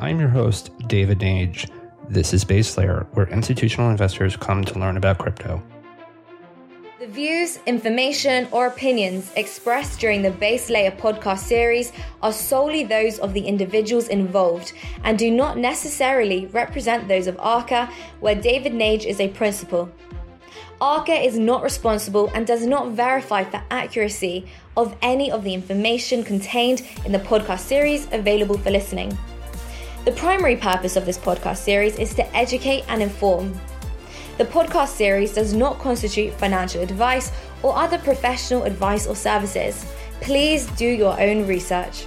I'm your host, David Nage. This is Base Layer, where institutional investors come to learn about crypto. The views, information, or opinions expressed during the Base Layer podcast series are solely those of the individuals involved and do not necessarily represent those of ARCA, where David Nage is a principal. ARCA is not responsible and does not verify the accuracy of any of the information contained in the podcast series available for listening. The primary purpose of this podcast series is to educate and inform. The podcast series does not constitute financial advice or other professional advice or services. Please do your own research.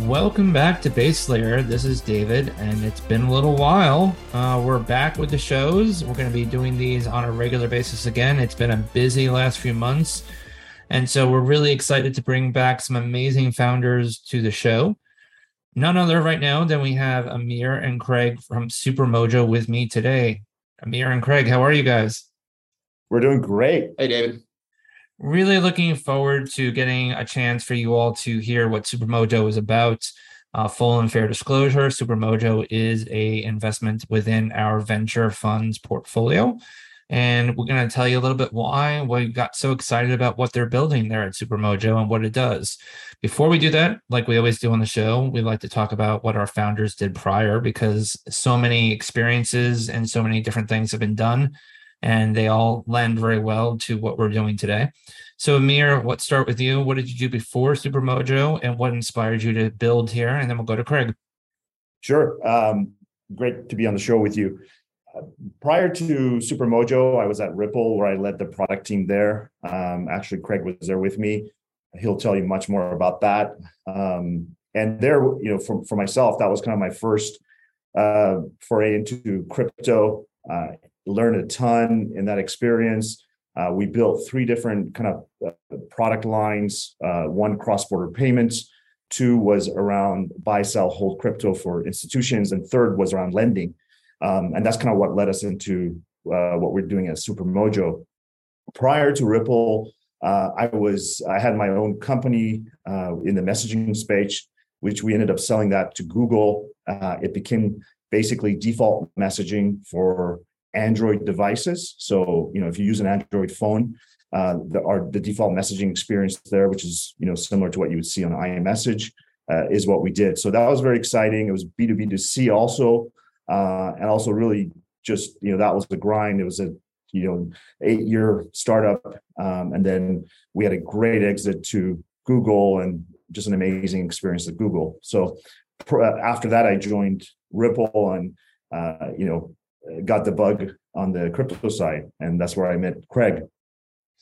Welcome back to Base Layer. This is David, and it's been a little while. Uh, we're back with the shows. We're going to be doing these on a regular basis again. It's been a busy last few months. And so we're really excited to bring back some amazing founders to the show. None other right now than we have Amir and Craig from Supermojo with me today. Amir and Craig, how are you guys? We're doing great. Hey, David really looking forward to getting a chance for you all to hear what Supermojo is about. Uh, full and fair disclosure: Supermojo is a investment within our venture funds portfolio, and we're going to tell you a little bit why we got so excited about what they're building there at Supermojo and what it does. Before we do that, like we always do on the show, we like to talk about what our founders did prior because so many experiences and so many different things have been done and they all lend very well to what we're doing today. So, Amir, let's start with you. What did you do before Supermojo, and what inspired you to build here? And then we'll go to Craig. Sure. Um, great to be on the show with you. Prior to Supermojo, I was at Ripple where I led the product team there. Um, actually, Craig was there with me. He'll tell you much more about that. Um, and there, you know, for, for myself, that was kind of my first uh, foray into crypto. Uh, learned a ton in that experience. Uh, we built three different kind of uh, product lines. Uh, one cross-border payments, two was around buy, sell, hold crypto for institutions, and third was around lending. Um, and that's kind of what led us into uh, what we're doing at Supermojo. Prior to Ripple, uh, I was I had my own company uh, in the messaging space, which we ended up selling that to Google. it became basically default messaging for Android devices. So, you know, if you use an Android phone, uh, the, our, the default messaging experience there, which is, you know, similar to what you would see on iMessage, uh, is what we did. So that was very exciting. It was B2B to C also, uh, and also really just, you know, that was the grind. It was a, you know, eight year startup. Um, and then we had a great exit to Google and just an amazing experience at Google. So pr- after that, I joined Ripple and, uh, you know, got the bug on the crypto side, and that's where I met Craig.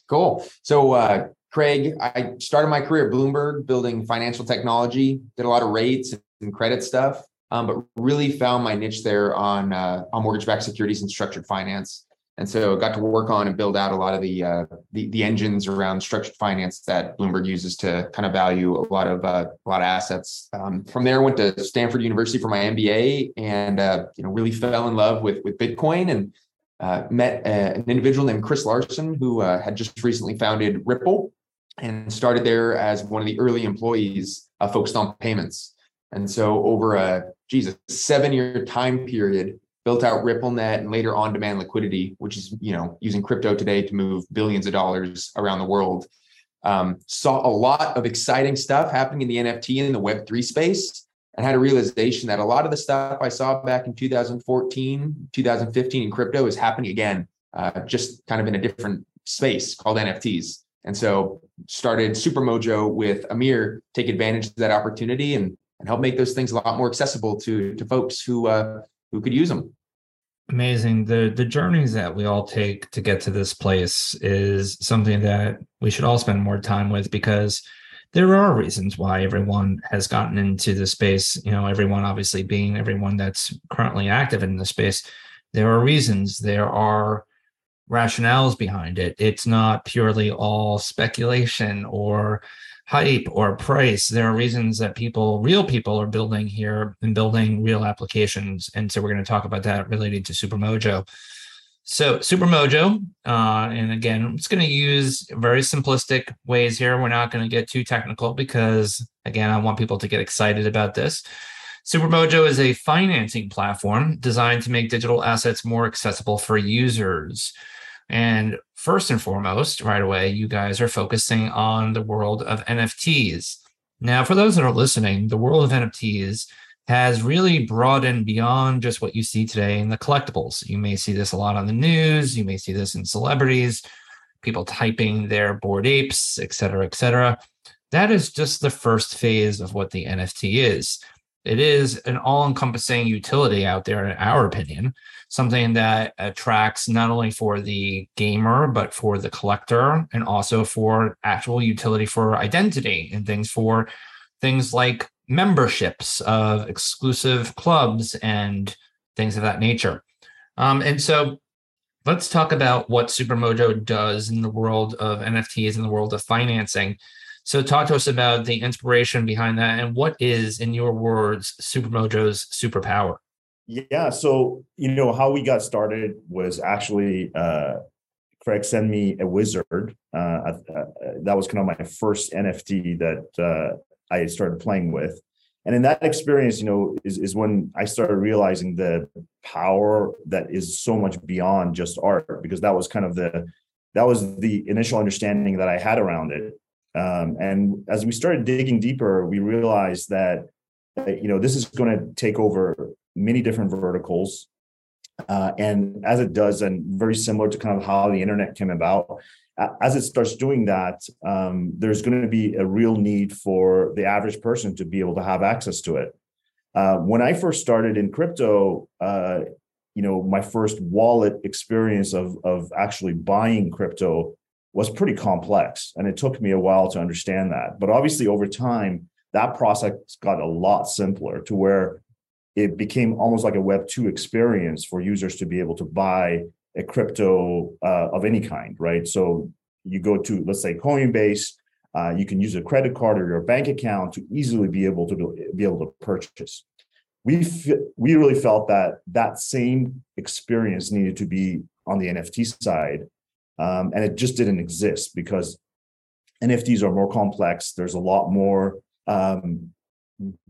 Cool. So, uh, Craig, I started my career at Bloomberg building financial technology, did a lot of rates and credit stuff, um, but really found my niche there on uh, on mortgage-backed securities and structured finance. And so got to work on and build out a lot of the, uh, the, the engines around structured finance that Bloomberg uses to kind of value a lot of uh, a lot of assets. Um, from there, I went to Stanford University for my MBA, and uh, you know really fell in love with with Bitcoin and uh, met uh, an individual named Chris Larsen who uh, had just recently founded Ripple and started there as one of the early employees focused on payments. And so over a a seven year time period built out RippleNet and later on-demand liquidity, which is you know using crypto today to move billions of dollars around the world. Um, saw a lot of exciting stuff happening in the NFT and the Web three space, and had a realization that a lot of the stuff I saw back in 2014, 2015 in crypto is happening again, uh, just kind of in a different space called NFTs. And so started Supermojo with Amir, take advantage of that opportunity and and help make those things a lot more accessible to to folks who uh, who could use them. Amazing. The the journeys that we all take to get to this place is something that we should all spend more time with because there are reasons why everyone has gotten into the space. You know, everyone obviously being everyone that's currently active in the space. There are reasons. There are rationales behind it. It's not purely all speculation or hype or price. There are reasons that people, real people, are building here and building real applications. And so we're going to talk about that related to Supermojo. So Supermojo, uh, and again, I'm just going to use very simplistic ways here. We're not going to get too technical because, again, I want people to get excited about this. Supermojo is a financing platform designed to make digital assets more accessible for users. And first and foremost, right away, you guys are focusing on the world of NFTs. Now, for those that are listening, the world of NFTs has really broadened beyond just what you see today in the collectibles. You may see this a lot on the news, you may see this in celebrities, people typing their bored apes, et cetera, et cetera. That is just the first phase of what the NFT is. It is an all encompassing utility out there, in our opinion, something that attracts not only for the gamer, but for the collector and also for actual utility for identity and things for things like memberships of exclusive clubs and things of that nature. Um, and so let's talk about what Supermojo does in the world of NFTs in the world of financing. So, talk to us about the inspiration behind that and what is, in your words, Supermojo's superpower. Yeah. So, you know, how we got started was actually uh, Craig sent me a wizard. Uh, uh, that was kind of my first NFT that uh, I started playing with. And in that experience, you know, is, is when I started realizing the power that is so much beyond just art, because that was kind of the that was the initial understanding that I had around it. Um, and as we started digging deeper, we realized that you know this is going to take over many different verticals. Uh, and as it does, and very similar to kind of how the internet came about, as it starts doing that, um, there's going to be a real need for the average person to be able to have access to it. Uh, when I first started in crypto, uh, you know, my first wallet experience of of actually buying crypto was pretty complex, and it took me a while to understand that. But obviously, over time, that process got a lot simpler to where it became almost like a Web two experience for users to be able to buy a crypto uh, of any kind, right? So you go to, let's say, Coinbase. Uh, you can use a credit card or your bank account to easily be able to be able to purchase. We f- we really felt that that same experience needed to be on the NFT side, um, and it just didn't exist because NFTs are more complex. There's a lot more um,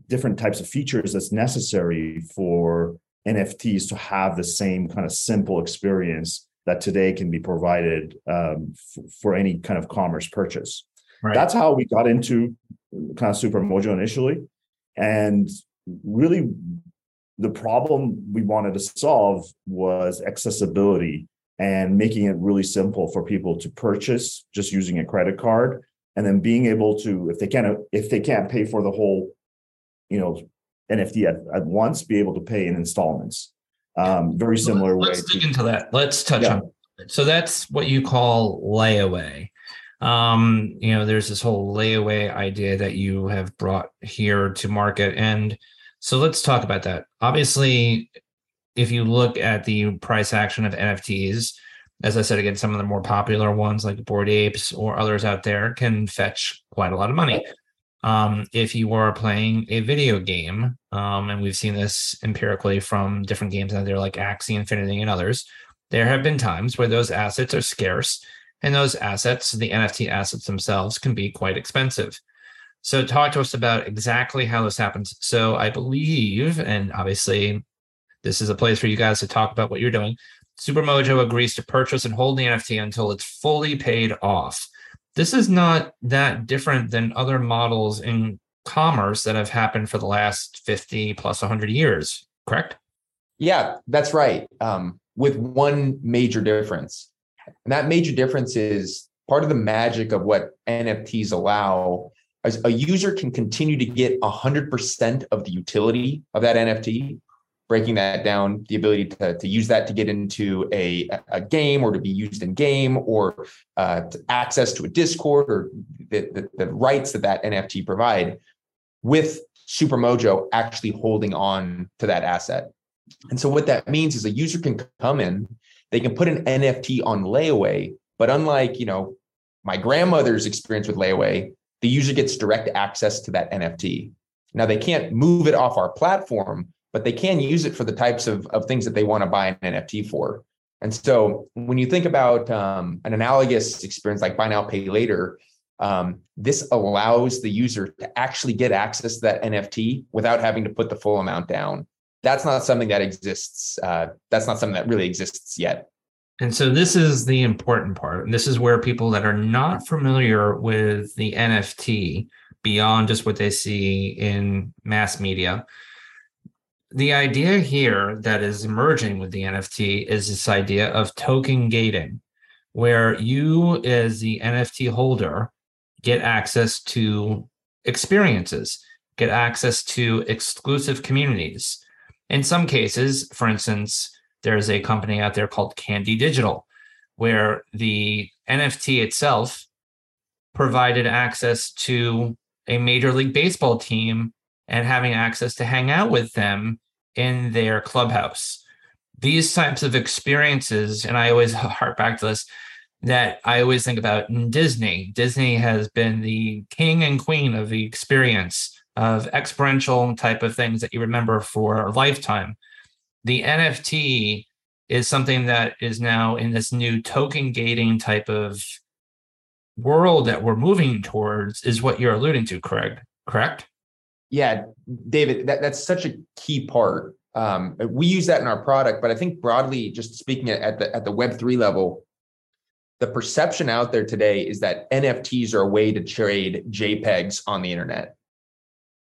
different types of features that's necessary for NFTs to have the same kind of simple experience that today can be provided um, f- for any kind of commerce purchase. Right. That's how we got into kind of Super Supermojo initially. And really, the problem we wanted to solve was accessibility and making it really simple for people to purchase just using a credit card and then being able to if they can't if they can't pay for the whole you know NFT at, at once, be able to pay in installments. Um, very similar let's, way. Let's dig to, into that. Let's touch yeah. on. It. So that's what you call layaway. Um, you know, there's this whole layaway idea that you have brought here to market, and so let's talk about that. Obviously, if you look at the price action of NFTs, as I said again, some of the more popular ones like Bored Apes or others out there can fetch quite a lot of money um, if you are playing a video game, um, and we've seen this empirically from different games out there like Axie Infinity and others, there have been times where those assets are scarce, and those assets, the NFT assets themselves, can be quite expensive. So, talk to us about exactly how this happens. So, I believe, and obviously, this is a place for you guys to talk about what you're doing. Supermojo agrees to purchase and hold the NFT until it's fully paid off. This is not that different than other models in commerce that have happened for the last 50 plus 100 years correct? Yeah that's right um, with one major difference. And that major difference is part of the magic of what nfts allow is a user can continue to get 100% of the utility of that nft breaking that down, the ability to, to use that to get into a, a game or to be used in game or uh, access to a Discord or the, the, the rights that that NFT provide with Supermojo actually holding on to that asset. And so what that means is a user can come in, they can put an NFT on layaway, but unlike, you know, my grandmother's experience with layaway, the user gets direct access to that NFT. Now they can't move it off our platform, but they can use it for the types of, of things that they want to buy an NFT for. And so when you think about um, an analogous experience like buy now, pay later, um, this allows the user to actually get access to that NFT without having to put the full amount down. That's not something that exists. Uh, that's not something that really exists yet. And so this is the important part. And this is where people that are not familiar with the NFT beyond just what they see in mass media. The idea here that is emerging with the NFT is this idea of token gating, where you, as the NFT holder, get access to experiences, get access to exclusive communities. In some cases, for instance, there's a company out there called Candy Digital, where the NFT itself provided access to a Major League Baseball team and having access to hang out with them in their clubhouse. These types of experiences, and I always hark back to this, that I always think about in Disney. Disney has been the king and queen of the experience of experiential type of things that you remember for a lifetime. The NFT is something that is now in this new token gating type of world that we're moving towards is what you're alluding to, Craig, correct? Yeah, David, that, that's such a key part. Um, we use that in our product, but I think broadly, just speaking at the at the Web three level, the perception out there today is that NFTs are a way to trade JPEGs on the internet,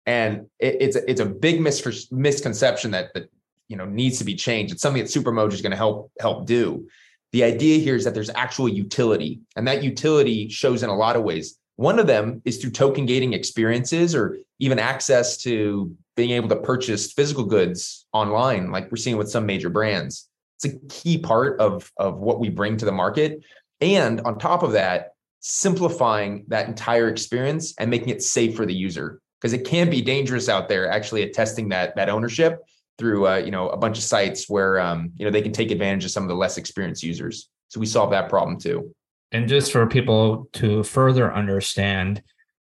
and it, it's a, it's a big mis- misconception that that you know needs to be changed. It's something that Supermojo is going to help help do. The idea here is that there's actual utility, and that utility shows in a lot of ways. One of them is through token gating experiences or even access to being able to purchase physical goods online, like we're seeing with some major brands. It's a key part of, of what we bring to the market. And on top of that, simplifying that entire experience and making it safe for the user because it can be dangerous out there actually attesting that that ownership through uh, you know a bunch of sites where um, you know they can take advantage of some of the less experienced users so we solve that problem too and just for people to further understand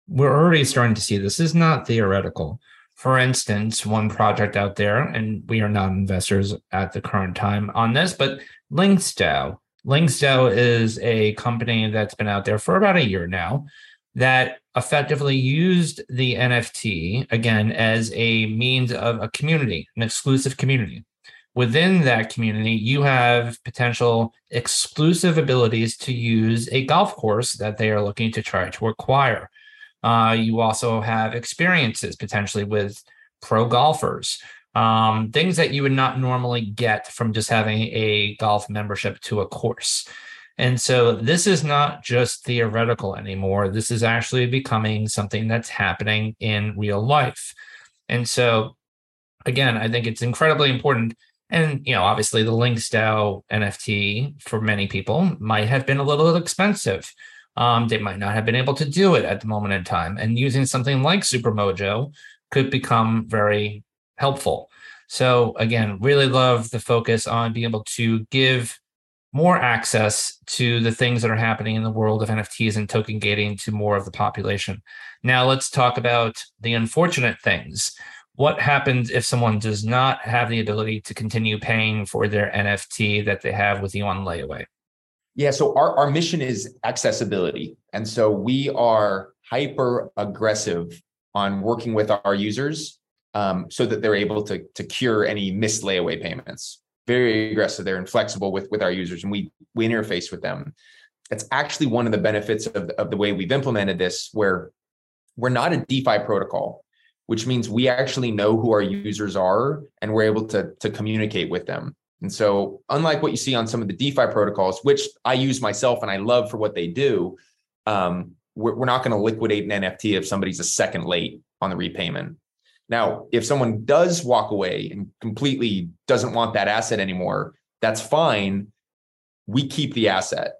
we're already starting to see this is not theoretical for instance one project out there and we are not investors at the current time on this but linksdao Linksdao is a company that's been out there for about a year now that effectively used the NFT again as a means of a community, an exclusive community. Within that community, you have potential exclusive abilities to use a golf course that they are looking to try to acquire. Uh, you also have experiences potentially with pro golfers um, things that you would not normally get from just having a golf membership to a course. And so this is not just theoretical anymore. This is actually becoming something that's happening in real life. And so, again, I think it's incredibly important. And, you know, obviously the Linksdao NFT for many people might have been a little expensive. Um, they might not have been able to do it at the moment in time. And using something like Supermojo could become very helpful. So again, really love the focus on being able to give more access to the things that are happening in the world of NFTs and token gating to more of the population. Now let's talk about the unfortunate things. What happens if someone does not have the ability to continue paying for their NFT that they have with you on layaway? Yeah, so our, our mission is accessibility. And so we are hyper aggressive on working with our users um, so that they're able to, to cure any missed layaway payments. Very aggressive. They're inflexible with, with our users and we, we interface with them. It's actually one of the benefits of, of the way we've implemented this, where we're not a DeFi protocol, which means we actually know who our users are and we're able to, to communicate with them. And so, unlike what you see on some of the DeFi protocols, which I use myself and I love for what they do, um, we're, we're not going to liquidate an NFT if somebody's a second late on the repayment. Now, if someone does walk away and completely doesn't want that asset anymore, that's fine. We keep the asset.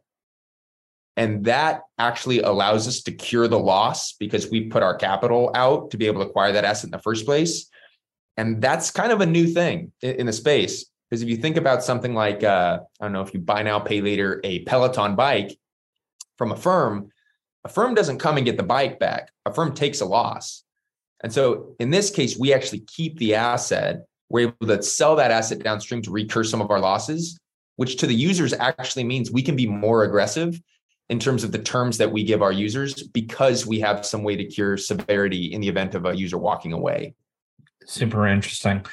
And that actually allows us to cure the loss because we put our capital out to be able to acquire that asset in the first place. And that's kind of a new thing in the space. Because if you think about something like, uh, I don't know, if you buy now, pay later, a Peloton bike from Affirm, a firm doesn't come and get the bike back. Affirm takes a loss. And so in this case, we actually keep the asset. We're able to sell that asset downstream to recur some of our losses, which to the users actually means we can be more aggressive in terms of the terms that we give our users because we have some way to cure severity in the event of a user walking away. Super interesting.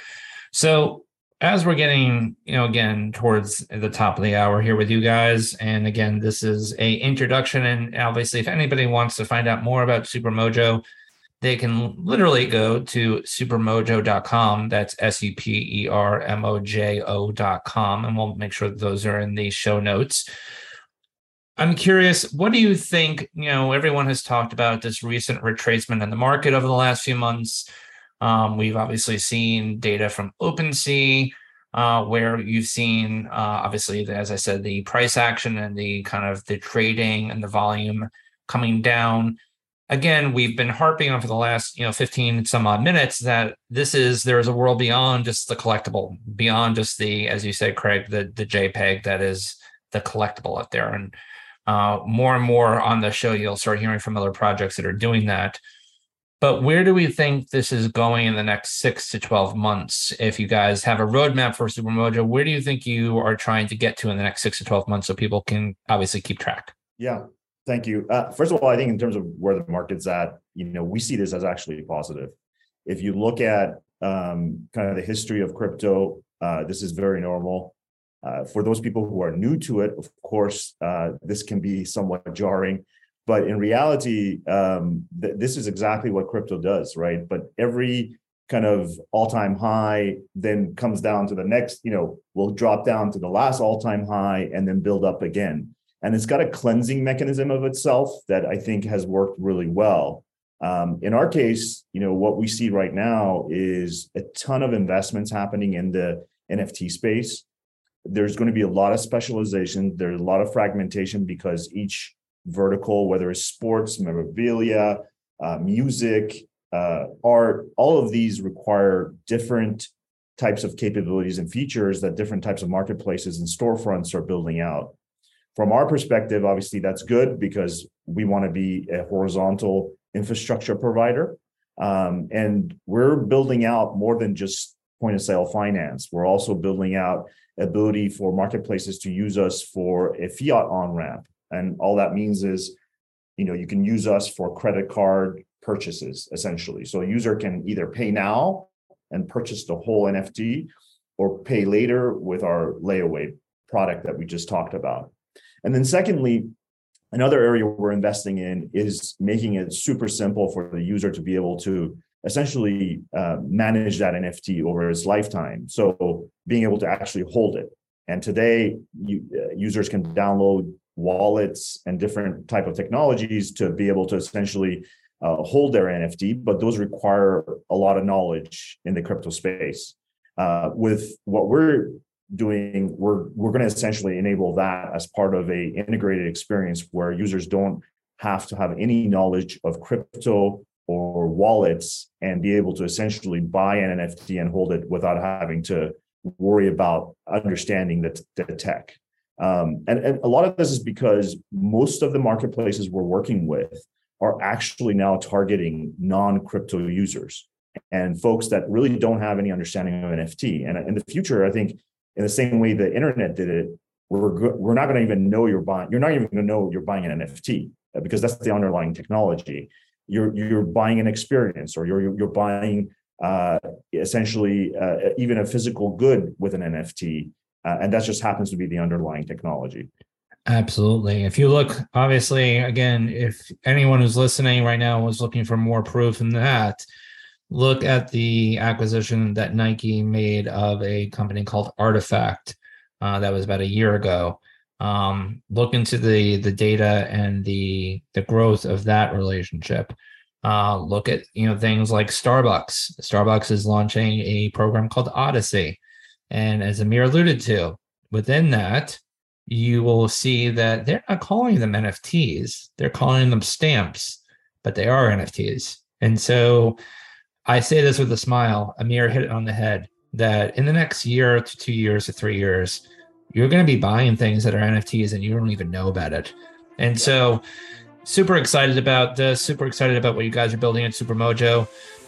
So as we're getting, you know, again towards the top of the hour here with you guys, and again, this is a introduction, and obviously, if anybody wants to find out more about Supermojo, they can literally go to supermojo.com. That's S U P E R M O J O.com, and we'll make sure those are in the show notes. I'm curious, what do you think? You know, everyone has talked about this recent retracement in the market over the last few months. Um, we've obviously seen data from OpenSea, uh, where you've seen, uh, obviously, as I said, the price action and the kind of the trading and the volume coming down. Again, we've been harping on for the last, you know, 15 some odd minutes that this is there's a world beyond just the collectible, beyond just the, as you said, Craig, the the JPEG that is the collectible out there. And uh, more and more on the show, you'll start hearing from other projects that are doing that. But where do we think this is going in the next six to 12 months? If you guys have a roadmap for Supermojo, where do you think you are trying to get to in the next six to 12 months so people can obviously keep track? Yeah, thank you. Uh, first of all, I think in terms of where the market's at, you know, we see this as actually positive. If you look at um, kind of the history of crypto, uh, this is very normal. Uh, for those people who are new to it, of course, uh, this can be somewhat jarring but in reality, um, th- this is exactly what crypto does, right? But every kind of all-time high then comes down to the next, you know, will drop down to the last all-time high and then build up again. And it's got a cleansing mechanism of itself that I think has worked really well. Um, in our case, you know, what we see right now is a ton of investments happening in the NFT space. There's going to be a lot of specialization. There's a lot of fragmentation because each vertical, whether it's sports, memorabilia, uh, music, uh, art, all of these require different types of capabilities and features that different types of marketplaces and storefronts are building out. From our perspective, obviously, that's good because we want to be a horizontal infrastructure provider. Um, and we're building out more than just point of sale finance. We're also building out ability for marketplaces to use us for a fiat on ramp and all that means is, you know, you can use us for credit card purchases essentially. So a user can either pay now and purchase the whole NFT or pay later with our layaway product that we just talked about. And then secondly, another area we're investing in is making it super simple for the user to be able to essentially uh, manage that NFT over its lifetime. So being able to actually hold it. And today, you, uh, users can download wallets and different type of technologies to be able to essentially uh, hold their NFT, but those require a lot of knowledge in the crypto space. Uh, with what we're doing, we're we're going to essentially enable that as part of a integrated experience where users don't have to have any knowledge of crypto or wallets and be able to essentially buy an NFT and hold it without having to worry about understanding the, the tech. Um, and, and a lot of this is because most of the marketplaces we're working with are actually now targeting non-crypto users and folks that really don't have any understanding of NFT. And in the future, I think in the same way the internet did it, we're we're not going to even know you're buying. You're not even going to know you're buying an NFT uh, because that's the underlying technology. You're you're buying an experience, or you're you're buying uh, essentially uh, even a physical good with an NFT. Uh, and that just happens to be the underlying technology. Absolutely. If you look, obviously, again, if anyone who's listening right now was looking for more proof than that, look at the acquisition that Nike made of a company called Artifact. Uh, that was about a year ago. Um, look into the the data and the the growth of that relationship. Uh, look at you know things like Starbucks. Starbucks is launching a program called Odyssey and as Amir alluded to, within that, you will see that they're not calling them NFTs, they're calling them stamps, but they are NFTs. And so I say this with a smile. Amir hit it on the head that in the next year to two years to three years, you're going to be buying things that are NFTs and you don't even know about it. And so, super excited about this, super excited about what you guys are building at Supermojo.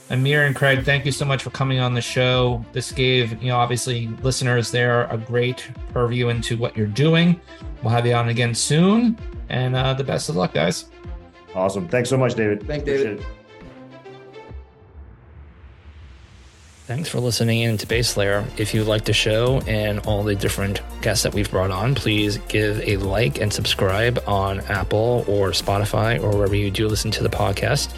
Amir and Craig, thank you so much for coming on the show. This gave, you know, obviously listeners there a great purview into what you're doing. We'll have you on again soon. And uh, the best of luck, guys. Awesome. Thanks so much, David. Thanks, David. Thanks for listening in to Base Layer. If you like the show and all the different guests that we've brought on, please give a like and subscribe on Apple or Spotify or wherever you do listen to the podcast.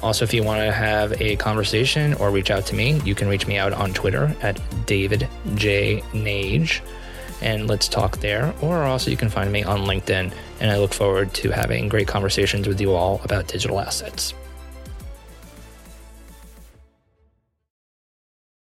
Also, if you want to have a conversation or reach out to me, you can reach me out on Twitter at David J. Nage and let's talk there. Or also, you can find me on LinkedIn. And I look forward to having great conversations with you all about digital assets.